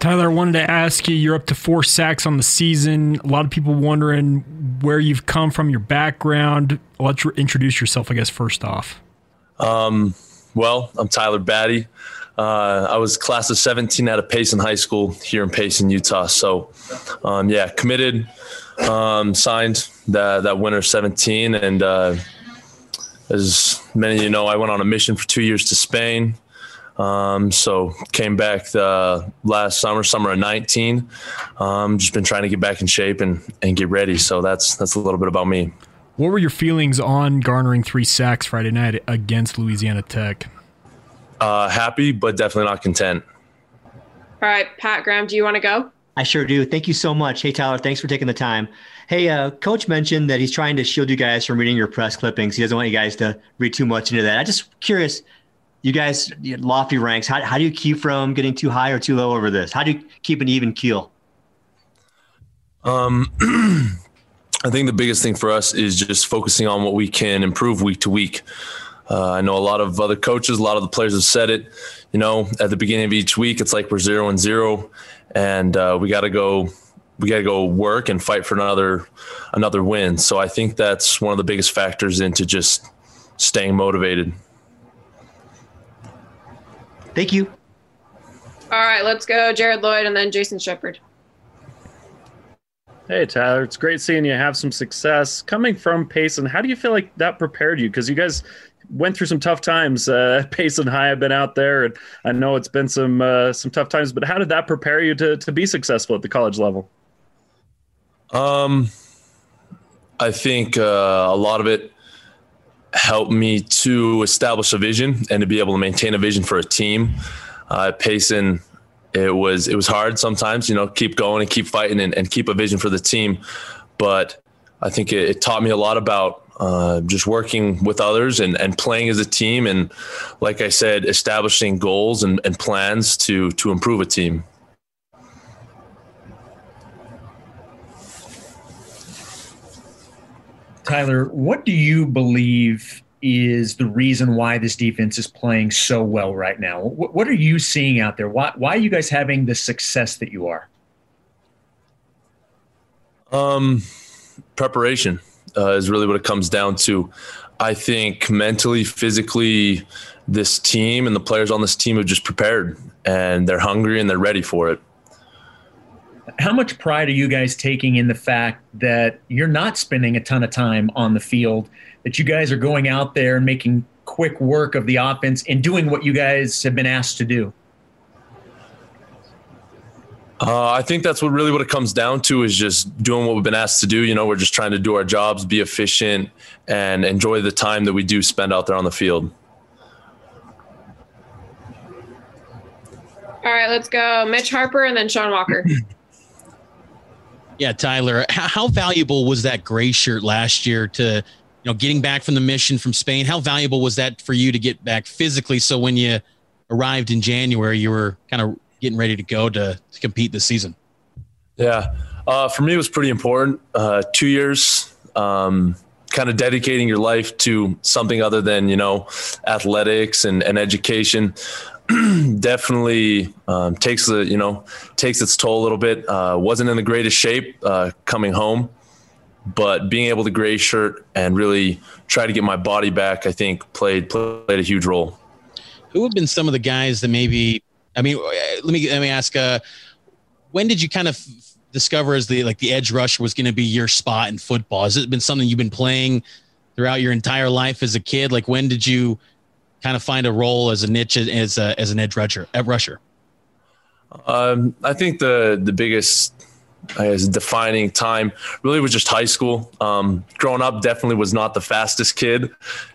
Tyler, I wanted to ask you you're up to four sacks on the season. A lot of people wondering where you've come from, your background. Let's introduce yourself, I guess, first off. Um, well, I'm Tyler Batty. Uh, I was class of 17 out of Payson High School here in Payson, Utah. So, um, yeah, committed, um, signed that, that winter 17. And uh, as many of you know, I went on a mission for two years to Spain. Um, so came back the last summer, summer of 19. Um, just been trying to get back in shape and, and get ready. So that's that's a little bit about me. What were your feelings on garnering three sacks Friday night against Louisiana Tech? Uh, happy, but definitely not content. All right, Pat Graham, do you want to go? I sure do. Thank you so much. Hey, Tyler, thanks for taking the time. Hey, uh, Coach mentioned that he's trying to shield you guys from reading your press clippings. He doesn't want you guys to read too much into that. I'm just curious you guys lofty ranks how, how do you keep from getting too high or too low over this? How do you keep an even keel? Um i think the biggest thing for us is just focusing on what we can improve week to week. Uh, i know a lot of other coaches a lot of the players have said it you know at the beginning of each week it's like we're zero and zero and uh, we got to go we got to go work and fight for another another win. So i think that's one of the biggest factors into just staying motivated Thank you. All right, let's go, Jared Lloyd, and then Jason Shepard. Hey Tyler, it's great seeing you have some success coming from Payson. How do you feel like that prepared you? Because you guys went through some tough times. Uh, Payson High, I've been out there, and I know it's been some uh, some tough times. But how did that prepare you to to be successful at the college level? Um, I think uh, a lot of it helped me to establish a vision and to be able to maintain a vision for a team. Uh, Payson, it was it was hard sometimes, you know, keep going and keep fighting and, and keep a vision for the team. But I think it, it taught me a lot about uh, just working with others and, and playing as a team, and like I said, establishing goals and, and plans to to improve a team. Tyler, what do you believe is the reason why this defense is playing so well right now? What, what are you seeing out there? Why, why are you guys having the success that you are? Um, preparation uh, is really what it comes down to. I think mentally, physically, this team and the players on this team have just prepared and they're hungry and they're ready for it how much pride are you guys taking in the fact that you're not spending a ton of time on the field, that you guys are going out there and making quick work of the offense and doing what you guys have been asked to do? Uh, I think that's what really what it comes down to is just doing what we've been asked to do. You know, we're just trying to do our jobs, be efficient, and enjoy the time that we do spend out there on the field. All right, let's go. Mitch Harper and then Sean Walker. Yeah, Tyler, how valuable was that gray shirt last year to, you know, getting back from the mission from Spain? How valuable was that for you to get back physically? So when you arrived in January, you were kind of getting ready to go to, to compete this season. Yeah, uh, for me, it was pretty important. Uh, two years, um, kind of dedicating your life to something other than you know athletics and, and education. definitely um, takes the you know takes its toll a little bit. Uh, wasn't in the greatest shape uh, coming home, but being able to gray shirt and really try to get my body back, I think played played a huge role. Who have been some of the guys that maybe? I mean, let me let me ask. Uh, when did you kind of discover as the like the edge rusher was going to be your spot in football? Has it been something you've been playing throughout your entire life as a kid? Like when did you? kind of find a role as a niche as a, as an edge rusher? Edge rusher? Um, I think the the biggest as defining time really was just high school. Um, growing up, definitely was not the fastest kid,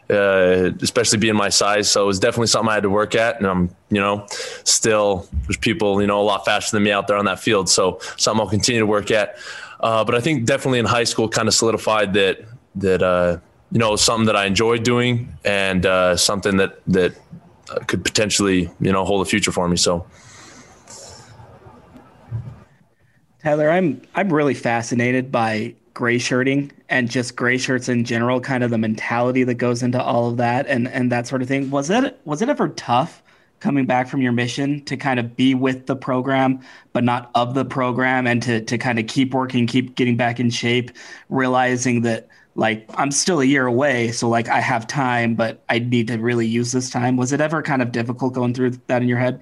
uh, especially being my size. So it was definitely something I had to work at, and I'm you know still there's people you know a lot faster than me out there on that field. So something I'll continue to work at. Uh, but I think definitely in high school, kind of solidified that that. Uh, you know, something that I enjoyed doing and uh, something that that could potentially, you know, hold a future for me. So. Tyler, I'm I'm really fascinated by gray shirting and just gray shirts in general, kind of the mentality that goes into all of that and and that sort of thing. Was it was it ever tough coming back from your mission to kind of be with the program but not of the program and to to kind of keep working keep getting back in shape realizing that like I'm still a year away so like I have time but I need to really use this time was it ever kind of difficult going through that in your head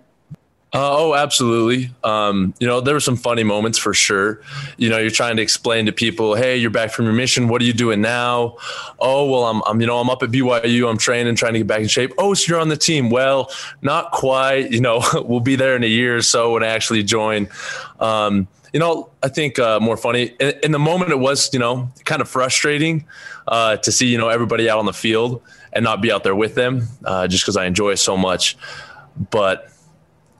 uh, oh, absolutely. Um, you know, there were some funny moments for sure. You know, you're trying to explain to people, "Hey, you're back from your mission. What are you doing now?" Oh, well, I'm, I'm, you know, I'm up at BYU. I'm training, trying to get back in shape. Oh, so you're on the team? Well, not quite. You know, we'll be there in a year or so when I actually join. Um, you know, I think uh, more funny in, in, the moment. It was, you know, kind of frustrating uh, to see, you know, everybody out on the field and not be out there with them, uh, just because I enjoy it so much. But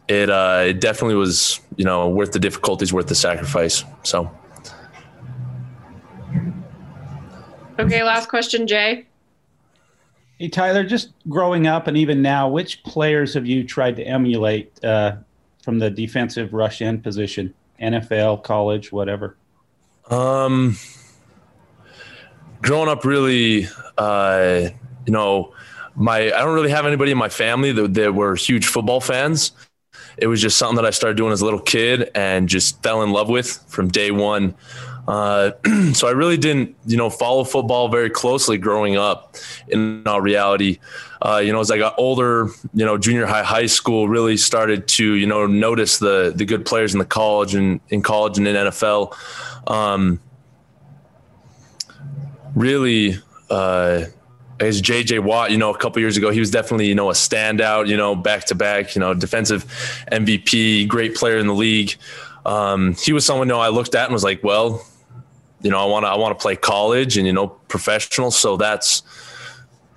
it uh, it definitely was you know worth the difficulties, worth the sacrifice. So. Okay, last question, Jay. Hey Tyler, just growing up and even now, which players have you tried to emulate uh, from the defensive rush end position? NFL, college, whatever. Um, growing up, really, uh, you know, my I don't really have anybody in my family that, that were huge football fans it was just something that I started doing as a little kid and just fell in love with from day one. Uh, so I really didn't, you know, follow football very closely growing up. In all reality, uh, you know, as I got older, you know, junior high, high school, really started to, you know, notice the the good players in the college and in college and in NFL. Um, really, uh, as JJ Watt, you know, a couple years ago, he was definitely, you know, a standout, you know, back to back, you know, defensive MVP, great player in the league. Um, he was someone, you know, I looked at and was like, well, you know, I want to, I want to play college and, you know, professional. So that's,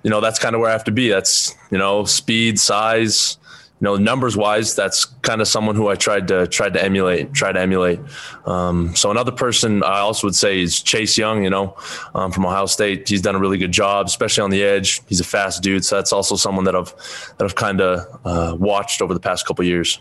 you know, that's kind of where I have to be. That's, you know, speed, size, you know, numbers wise, that's kind of someone who I tried to tried to emulate, try to emulate. Um, so another person I also would say is Chase Young. You know, um, from Ohio State, he's done a really good job, especially on the edge. He's a fast dude, so that's also someone that I've that I've kind of uh, watched over the past couple years.